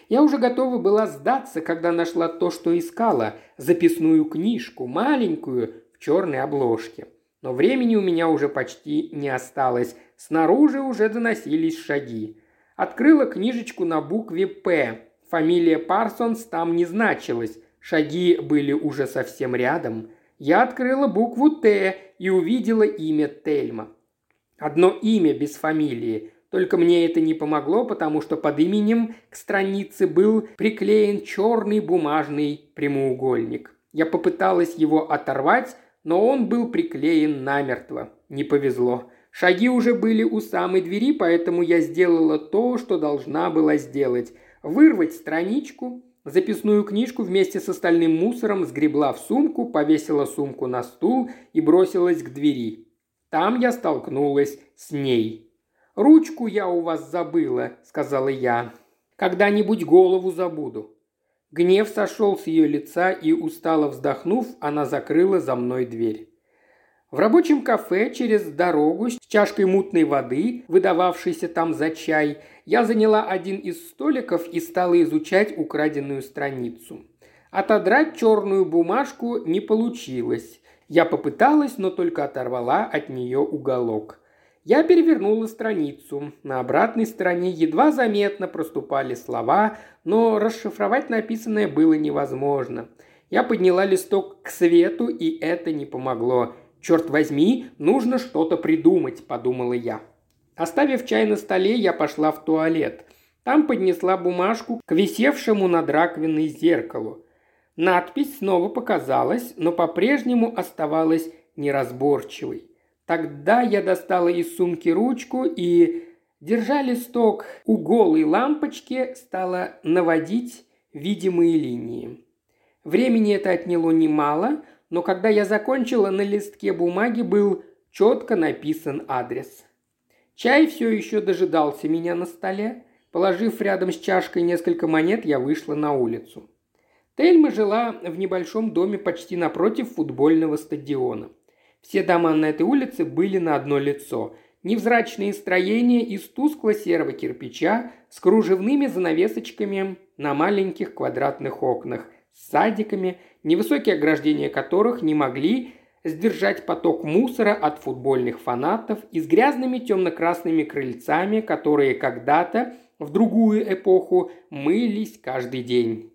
Я уже готова была сдаться, когда нашла то, что искала – записную книжку, маленькую, в черной обложке. Но времени у меня уже почти не осталось. Снаружи уже доносились шаги. Открыла книжечку на букве «П». Фамилия Парсонс там не значилась. Шаги были уже совсем рядом. Я открыла букву «Т» и увидела имя Тельма. Одно имя без фамилии. Только мне это не помогло, потому что под именем к странице был приклеен черный бумажный прямоугольник. Я попыталась его оторвать, но он был приклеен намертво. Не повезло. Шаги уже были у самой двери, поэтому я сделала то, что должна была сделать. Вырвать страничку, записную книжку вместе с остальным мусором сгребла в сумку, повесила сумку на стул и бросилась к двери. Там я столкнулась с ней. «Ручку я у вас забыла», — сказала я. «Когда-нибудь голову забуду». Гнев сошел с ее лица, и, устало вздохнув, она закрыла за мной дверь. В рабочем кафе через дорогу с чашкой мутной воды, выдававшейся там за чай, я заняла один из столиков и стала изучать украденную страницу. Отодрать черную бумажку не получилось. Я попыталась, но только оторвала от нее уголок. Я перевернула страницу. На обратной стороне едва заметно проступали слова, но расшифровать написанное было невозможно. Я подняла листок к свету, и это не помогло. «Черт возьми, нужно что-то придумать», – подумала я. Оставив чай на столе, я пошла в туалет. Там поднесла бумажку к висевшему над раковиной зеркалу. Надпись снова показалась, но по-прежнему оставалась неразборчивой. Тогда я достала из сумки ручку и, держа листок у голой лампочки, стала наводить видимые линии. Времени это отняло немало, но когда я закончила, на листке бумаги был четко написан адрес. Чай все еще дожидался меня на столе. Положив рядом с чашкой несколько монет, я вышла на улицу. Тельма жила в небольшом доме почти напротив футбольного стадиона. Все дома на этой улице были на одно лицо. Невзрачные строения из тускло-серого кирпича с кружевными занавесочками на маленьких квадратных окнах, с садиками, невысокие ограждения которых не могли сдержать поток мусора от футбольных фанатов и с грязными темно-красными крыльцами, которые когда-то, в другую эпоху, мылись каждый день.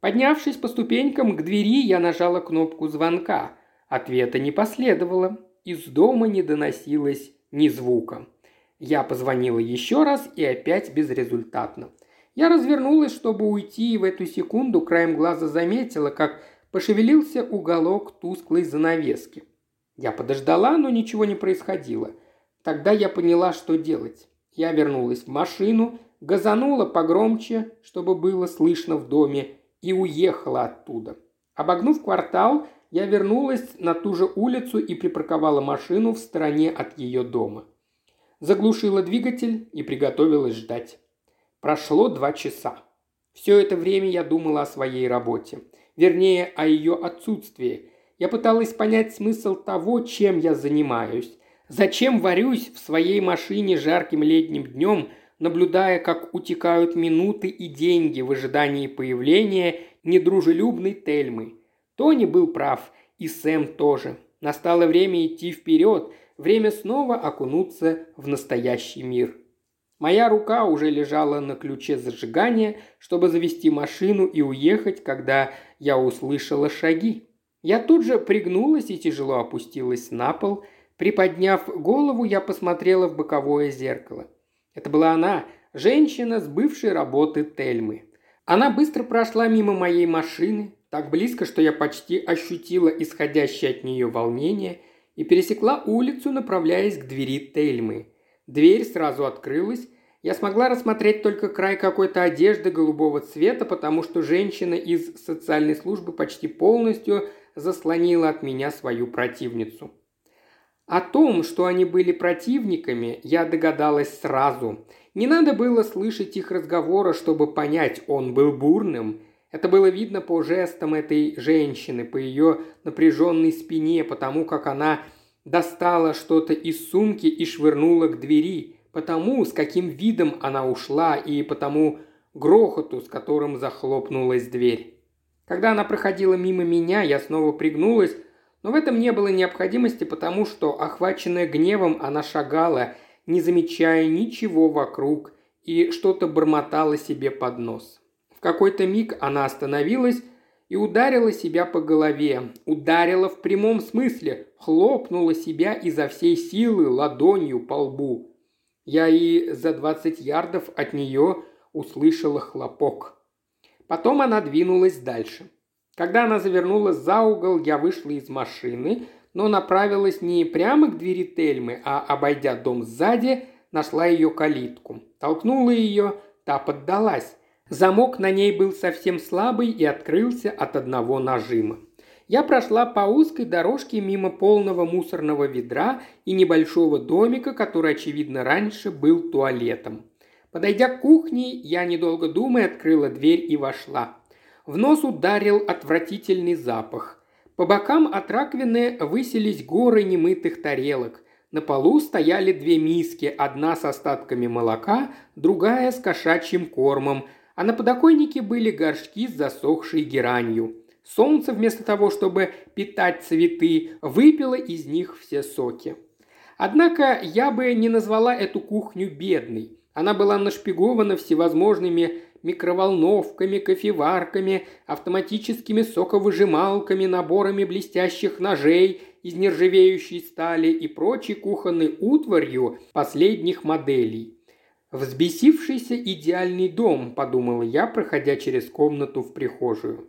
Поднявшись по ступенькам к двери, я нажала кнопку звонка. Ответа не последовало. Из дома не доносилось ни звука. Я позвонила еще раз и опять безрезультатно. Я развернулась, чтобы уйти, и в эту секунду краем глаза заметила, как пошевелился уголок тусклой занавески. Я подождала, но ничего не происходило. Тогда я поняла, что делать. Я вернулась в машину, газанула погромче, чтобы было слышно в доме, и уехала оттуда. Обогнув квартал, я вернулась на ту же улицу и припарковала машину в стороне от ее дома. Заглушила двигатель и приготовилась ждать. Прошло два часа. Все это время я думала о своей работе. Вернее, о ее отсутствии. Я пыталась понять смысл того, чем я занимаюсь. Зачем варюсь в своей машине жарким летним днем, наблюдая, как утекают минуты и деньги в ожидании появления недружелюбной Тельмы. Тони был прав, и Сэм тоже. Настало время идти вперед, время снова окунуться в настоящий мир. Моя рука уже лежала на ключе зажигания, чтобы завести машину и уехать, когда я услышала шаги. Я тут же пригнулась и тяжело опустилась на пол. Приподняв голову, я посмотрела в боковое зеркало. Это была она, женщина с бывшей работы Тельмы. Она быстро прошла мимо моей машины, так близко, что я почти ощутила исходящее от нее волнение, и пересекла улицу, направляясь к двери Тельмы – Дверь сразу открылась. Я смогла рассмотреть только край какой-то одежды голубого цвета, потому что женщина из социальной службы почти полностью заслонила от меня свою противницу. О том, что они были противниками, я догадалась сразу. Не надо было слышать их разговора, чтобы понять, он был бурным. Это было видно по жестам этой женщины, по ее напряженной спине, потому как она достала что-то из сумки и швырнула к двери, потому с каким видом она ушла и потому грохоту, с которым захлопнулась дверь. Когда она проходила мимо меня, я снова пригнулась, но в этом не было необходимости, потому что, охваченная гневом, она шагала, не замечая ничего вокруг, и что-то бормотала себе под нос. В какой-то миг она остановилась и ударила себя по голове. Ударила в прямом смысле, хлопнула себя изо всей силы ладонью по лбу. Я и за двадцать ярдов от нее услышала хлопок. Потом она двинулась дальше. Когда она завернула за угол, я вышла из машины, но направилась не прямо к двери Тельмы, а, обойдя дом сзади, нашла ее калитку. Толкнула ее, та поддалась. Замок на ней был совсем слабый и открылся от одного нажима. Я прошла по узкой дорожке мимо полного мусорного ведра и небольшого домика, который, очевидно, раньше был туалетом. Подойдя к кухне, я, недолго думая, открыла дверь и вошла. В нос ударил отвратительный запах. По бокам от раковины высились горы немытых тарелок. На полу стояли две миски, одна с остатками молока, другая с кошачьим кормом – а на подоконнике были горшки с засохшей геранью. Солнце, вместо того, чтобы питать цветы, выпило из них все соки. Однако я бы не назвала эту кухню бедной. Она была нашпигована всевозможными микроволновками, кофеварками, автоматическими соковыжималками, наборами блестящих ножей из нержавеющей стали и прочей кухонной утварью последних моделей. «Взбесившийся идеальный дом», – подумала я, проходя через комнату в прихожую.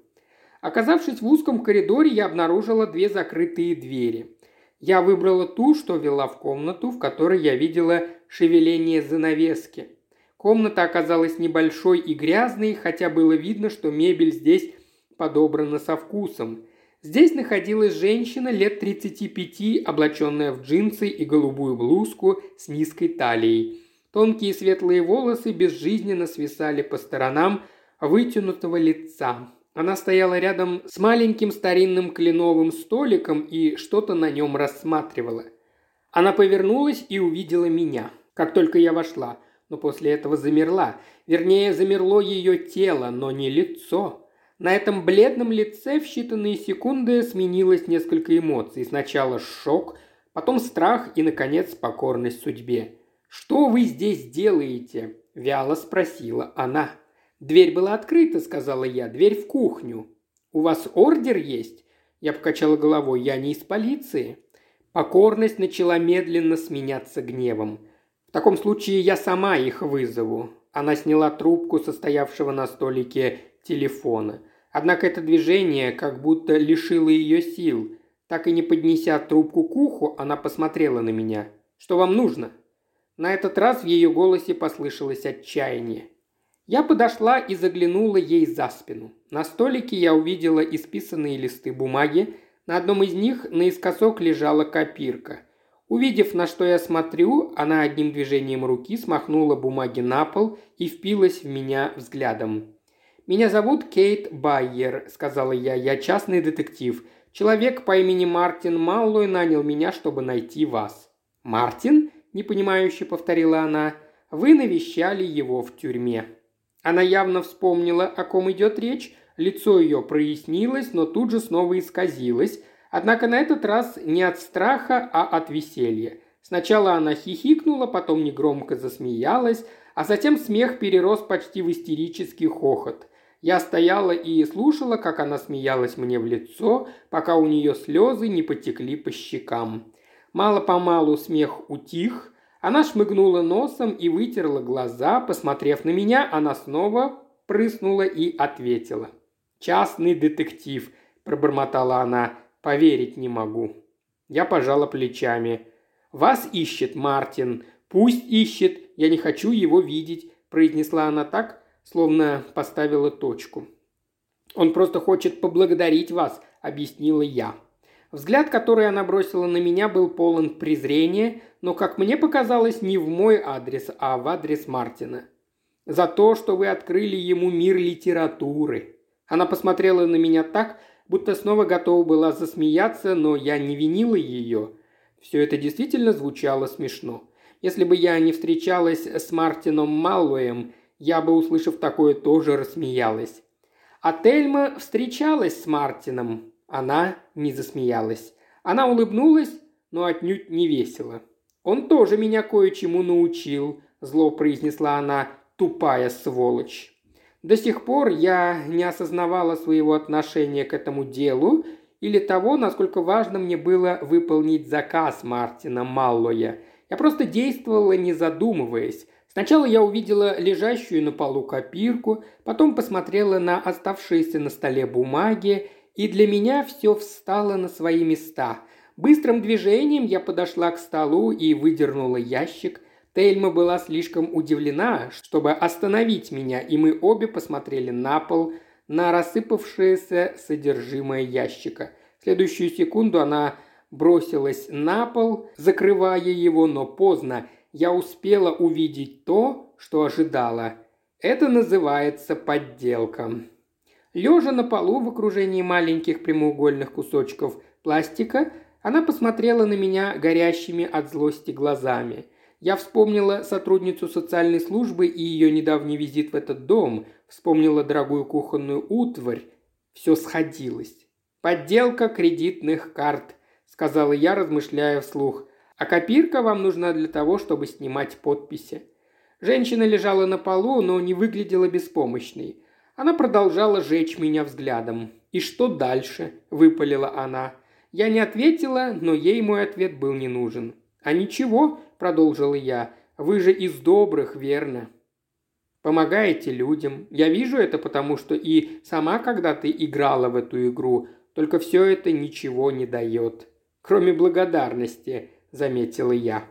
Оказавшись в узком коридоре, я обнаружила две закрытые двери. Я выбрала ту, что вела в комнату, в которой я видела шевеление занавески. Комната оказалась небольшой и грязной, хотя было видно, что мебель здесь подобрана со вкусом. Здесь находилась женщина лет 35, облаченная в джинсы и голубую блузку с низкой талией. Тонкие светлые волосы безжизненно свисали по сторонам вытянутого лица. Она стояла рядом с маленьким старинным кленовым столиком и что-то на нем рассматривала. Она повернулась и увидела меня, как только я вошла, но после этого замерла. Вернее, замерло ее тело, но не лицо. На этом бледном лице в считанные секунды сменилось несколько эмоций. Сначала шок, потом страх и, наконец, покорность судьбе. «Что вы здесь делаете?» – вяло спросила она. «Дверь была открыта», – сказала я, – «дверь в кухню». «У вас ордер есть?» Я покачала головой. «Я не из полиции». Покорность начала медленно сменяться гневом. «В таком случае я сама их вызову». Она сняла трубку состоявшего на столике телефона. Однако это движение как будто лишило ее сил. Так и не поднеся трубку к уху, она посмотрела на меня. «Что вам нужно?» На этот раз в ее голосе послышалось отчаяние. Я подошла и заглянула ей за спину. На столике я увидела исписанные листы бумаги. На одном из них наискосок лежала копирка. Увидев, на что я смотрю, она одним движением руки смахнула бумаги на пол и впилась в меня взглядом. «Меня зовут Кейт Байер», – сказала я. «Я частный детектив. Человек по имени Мартин Маллой нанял меня, чтобы найти вас». «Мартин?» – непонимающе повторила она. «Вы навещали его в тюрьме». Она явно вспомнила, о ком идет речь. Лицо ее прояснилось, но тут же снова исказилось, однако на этот раз не от страха, а от веселья. Сначала она хихикнула, потом негромко засмеялась, а затем смех перерос почти в истерический хохот. Я стояла и слушала, как она смеялась мне в лицо, пока у нее слезы не потекли по щекам. Мало-помалу смех утих, она шмыгнула носом и вытерла глаза, посмотрев на меня, она снова прыснула и ответила. «Частный детектив», – пробормотала она, – «поверить не могу». Я пожала плечами. «Вас ищет Мартин. Пусть ищет. Я не хочу его видеть», – произнесла она так, словно поставила точку. «Он просто хочет поблагодарить вас», – объяснила я. Взгляд, который она бросила на меня, был полон презрения, но, как мне показалось, не в мой адрес, а в адрес Мартина. «За то, что вы открыли ему мир литературы», она посмотрела на меня так, будто снова готова была засмеяться, но я не винила ее. Все это действительно звучало смешно. Если бы я не встречалась с Мартином Маллоем, я бы, услышав такое, тоже рассмеялась. А Тельма встречалась с Мартином. Она не засмеялась. Она улыбнулась, но отнюдь не весело. «Он тоже меня кое-чему научил», – зло произнесла она, – «тупая сволочь». До сих пор я не осознавала своего отношения к этому делу или того, насколько важно мне было выполнить заказ Мартина Маллоя. Я просто действовала, не задумываясь. Сначала я увидела лежащую на полу копирку, потом посмотрела на оставшиеся на столе бумаги, и для меня все встало на свои места. Быстрым движением я подошла к столу и выдернула ящик – Тельма была слишком удивлена, чтобы остановить меня, и мы обе посмотрели на пол, на рассыпавшееся содержимое ящика. В следующую секунду она бросилась на пол, закрывая его, но поздно. Я успела увидеть то, что ожидала. Это называется подделка. Лежа на полу в окружении маленьких прямоугольных кусочков пластика, она посмотрела на меня горящими от злости глазами – я вспомнила сотрудницу социальной службы и ее недавний визит в этот дом, вспомнила дорогую кухонную утварь. Все сходилось. «Подделка кредитных карт», – сказала я, размышляя вслух. «А копирка вам нужна для того, чтобы снимать подписи». Женщина лежала на полу, но не выглядела беспомощной. Она продолжала жечь меня взглядом. «И что дальше?» – выпалила она. Я не ответила, но ей мой ответ был не нужен. «А ничего», – продолжила я, – «вы же из добрых, верно?» Помогаете людям. Я вижу это, потому что и сама когда-то играла в эту игру, только все это ничего не дает. Кроме благодарности, заметила я.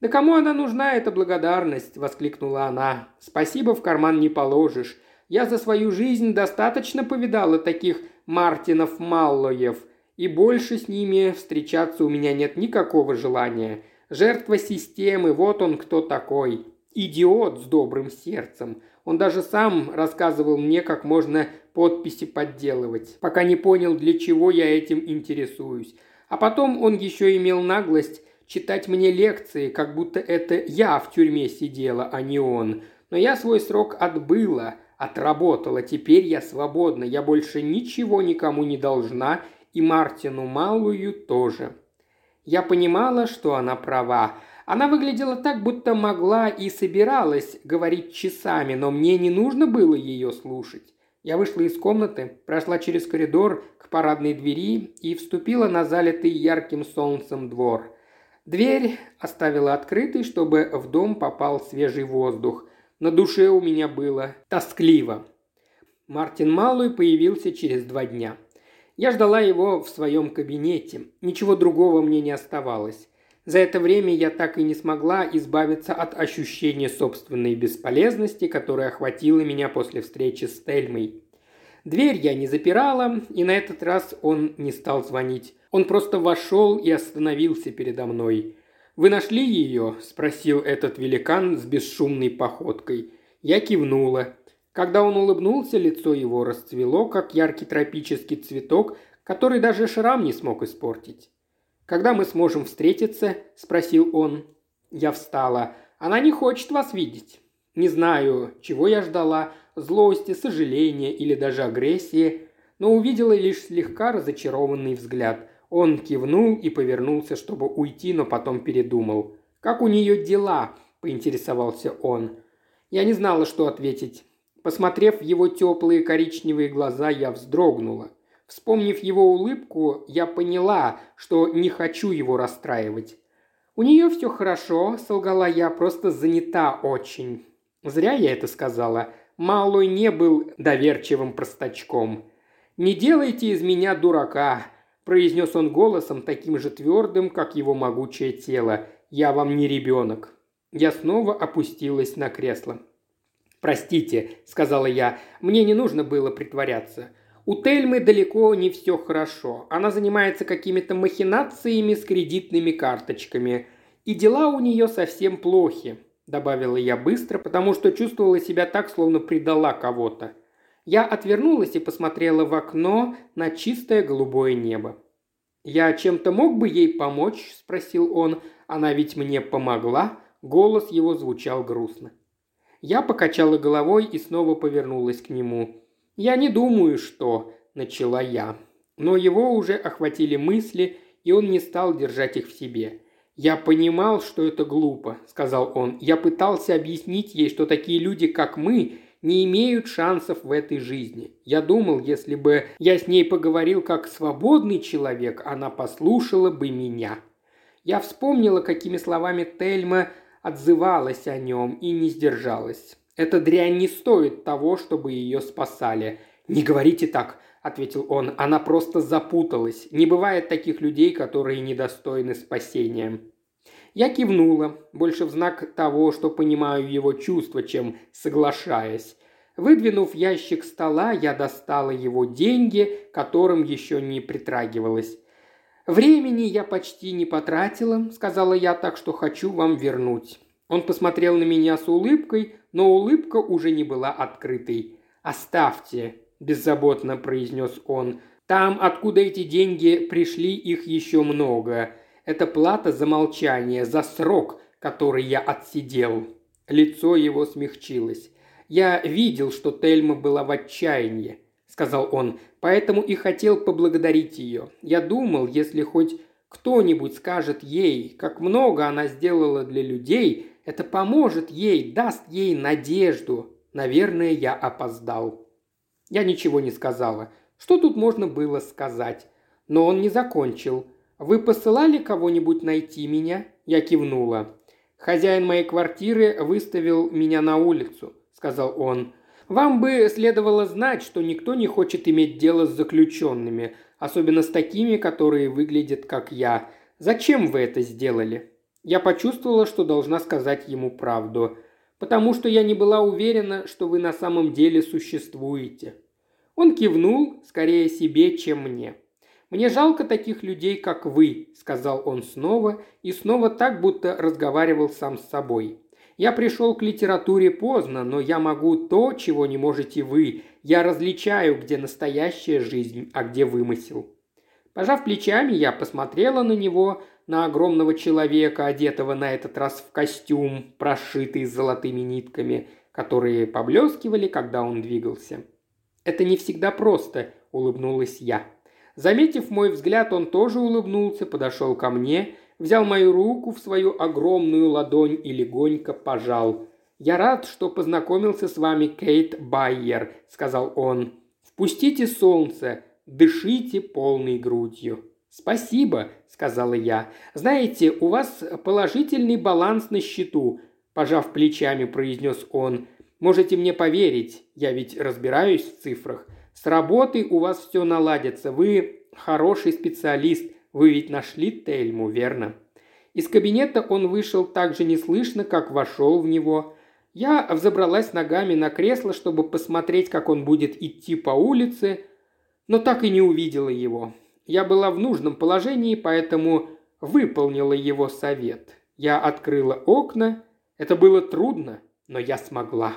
«Да кому она нужна, эта благодарность?» – воскликнула она. «Спасибо в карман не положишь. Я за свою жизнь достаточно повидала таких Мартинов Маллоев, и больше с ними встречаться у меня нет никакого желания. Жертва системы, вот он кто такой. Идиот с добрым сердцем. Он даже сам рассказывал мне, как можно подписи подделывать, пока не понял, для чего я этим интересуюсь. А потом он еще имел наглость читать мне лекции, как будто это я в тюрьме сидела, а не он. Но я свой срок отбыла, отработала, теперь я свободна, я больше ничего никому не должна и Мартину Малую тоже. Я понимала, что она права. Она выглядела так, будто могла и собиралась говорить часами, но мне не нужно было ее слушать. Я вышла из комнаты, прошла через коридор к парадной двери и вступила на залитый ярким солнцем двор. Дверь оставила открытой, чтобы в дом попал свежий воздух. На душе у меня было тоскливо. Мартин Малуй появился через два дня – я ждала его в своем кабинете. Ничего другого мне не оставалось. За это время я так и не смогла избавиться от ощущения собственной бесполезности, которое охватило меня после встречи с Тельмой. Дверь я не запирала, и на этот раз он не стал звонить. Он просто вошел и остановился передо мной. «Вы нашли ее?» – спросил этот великан с бесшумной походкой. Я кивнула. Когда он улыбнулся, лицо его расцвело, как яркий тропический цветок, который даже шрам не смог испортить. «Когда мы сможем встретиться?» – спросил он. Я встала. «Она не хочет вас видеть». Не знаю, чего я ждала, злости, сожаления или даже агрессии, но увидела лишь слегка разочарованный взгляд. Он кивнул и повернулся, чтобы уйти, но потом передумал. «Как у нее дела?» – поинтересовался он. Я не знала, что ответить. Посмотрев в его теплые коричневые глаза, я вздрогнула. Вспомнив его улыбку, я поняла, что не хочу его расстраивать. «У нее все хорошо», – солгала я, – «просто занята очень». Зря я это сказала. Малой не был доверчивым простачком. «Не делайте из меня дурака», – произнес он голосом таким же твердым, как его могучее тело. «Я вам не ребенок». Я снова опустилась на кресло. «Простите», – сказала я, – «мне не нужно было притворяться. У Тельмы далеко не все хорошо. Она занимается какими-то махинациями с кредитными карточками. И дела у нее совсем плохи», – добавила я быстро, потому что чувствовала себя так, словно предала кого-то. Я отвернулась и посмотрела в окно на чистое голубое небо. «Я чем-то мог бы ей помочь?» – спросил он. «Она ведь мне помогла». Голос его звучал грустно. Я покачала головой и снова повернулась к нему. «Я не думаю, что...» – начала я. Но его уже охватили мысли, и он не стал держать их в себе. «Я понимал, что это глупо», – сказал он. «Я пытался объяснить ей, что такие люди, как мы, не имеют шансов в этой жизни. Я думал, если бы я с ней поговорил как свободный человек, она послушала бы меня». Я вспомнила, какими словами Тельма отзывалась о нем и не сдержалась. Эта дрянь не стоит того, чтобы ее спасали. «Не говорите так», – ответил он, – «она просто запуталась. Не бывает таких людей, которые недостойны спасения». Я кивнула, больше в знак того, что понимаю его чувства, чем соглашаясь. Выдвинув ящик стола, я достала его деньги, которым еще не притрагивалась. «Времени я почти не потратила», – сказала я, так что хочу вам вернуть. Он посмотрел на меня с улыбкой, но улыбка уже не была открытой. «Оставьте», – беззаботно произнес он. «Там, откуда эти деньги пришли, их еще много. Это плата за молчание, за срок, который я отсидел». Лицо его смягчилось. Я видел, что Тельма была в отчаянии сказал он, – «поэтому и хотел поблагодарить ее. Я думал, если хоть кто-нибудь скажет ей, как много она сделала для людей, это поможет ей, даст ей надежду. Наверное, я опоздал». Я ничего не сказала. Что тут можно было сказать? Но он не закончил. «Вы посылали кого-нибудь найти меня?» Я кивнула. «Хозяин моей квартиры выставил меня на улицу», – сказал он. Вам бы следовало знать, что никто не хочет иметь дело с заключенными, особенно с такими, которые выглядят как я. Зачем вы это сделали?» Я почувствовала, что должна сказать ему правду, потому что я не была уверена, что вы на самом деле существуете. Он кивнул, скорее себе, чем мне. «Мне жалко таких людей, как вы», – сказал он снова, и снова так, будто разговаривал сам с собой. Я пришел к литературе поздно, но я могу то, чего не можете вы. Я различаю, где настоящая жизнь, а где вымысел». Пожав плечами, я посмотрела на него, на огромного человека, одетого на этот раз в костюм, прошитый золотыми нитками, которые поблескивали, когда он двигался. «Это не всегда просто», – улыбнулась я. Заметив мой взгляд, он тоже улыбнулся, подошел ко мне взял мою руку в свою огромную ладонь и легонько пожал. «Я рад, что познакомился с вами, Кейт Байер», – сказал он. «Впустите солнце, дышите полной грудью». «Спасибо», – сказала я. «Знаете, у вас положительный баланс на счету», – пожав плечами, произнес он. «Можете мне поверить, я ведь разбираюсь в цифрах. С работой у вас все наладится, вы хороший специалист, вы ведь нашли Тельму, верно?» Из кабинета он вышел так же неслышно, как вошел в него. Я взобралась ногами на кресло, чтобы посмотреть, как он будет идти по улице, но так и не увидела его. Я была в нужном положении, поэтому выполнила его совет. Я открыла окна. Это было трудно, но я смогла.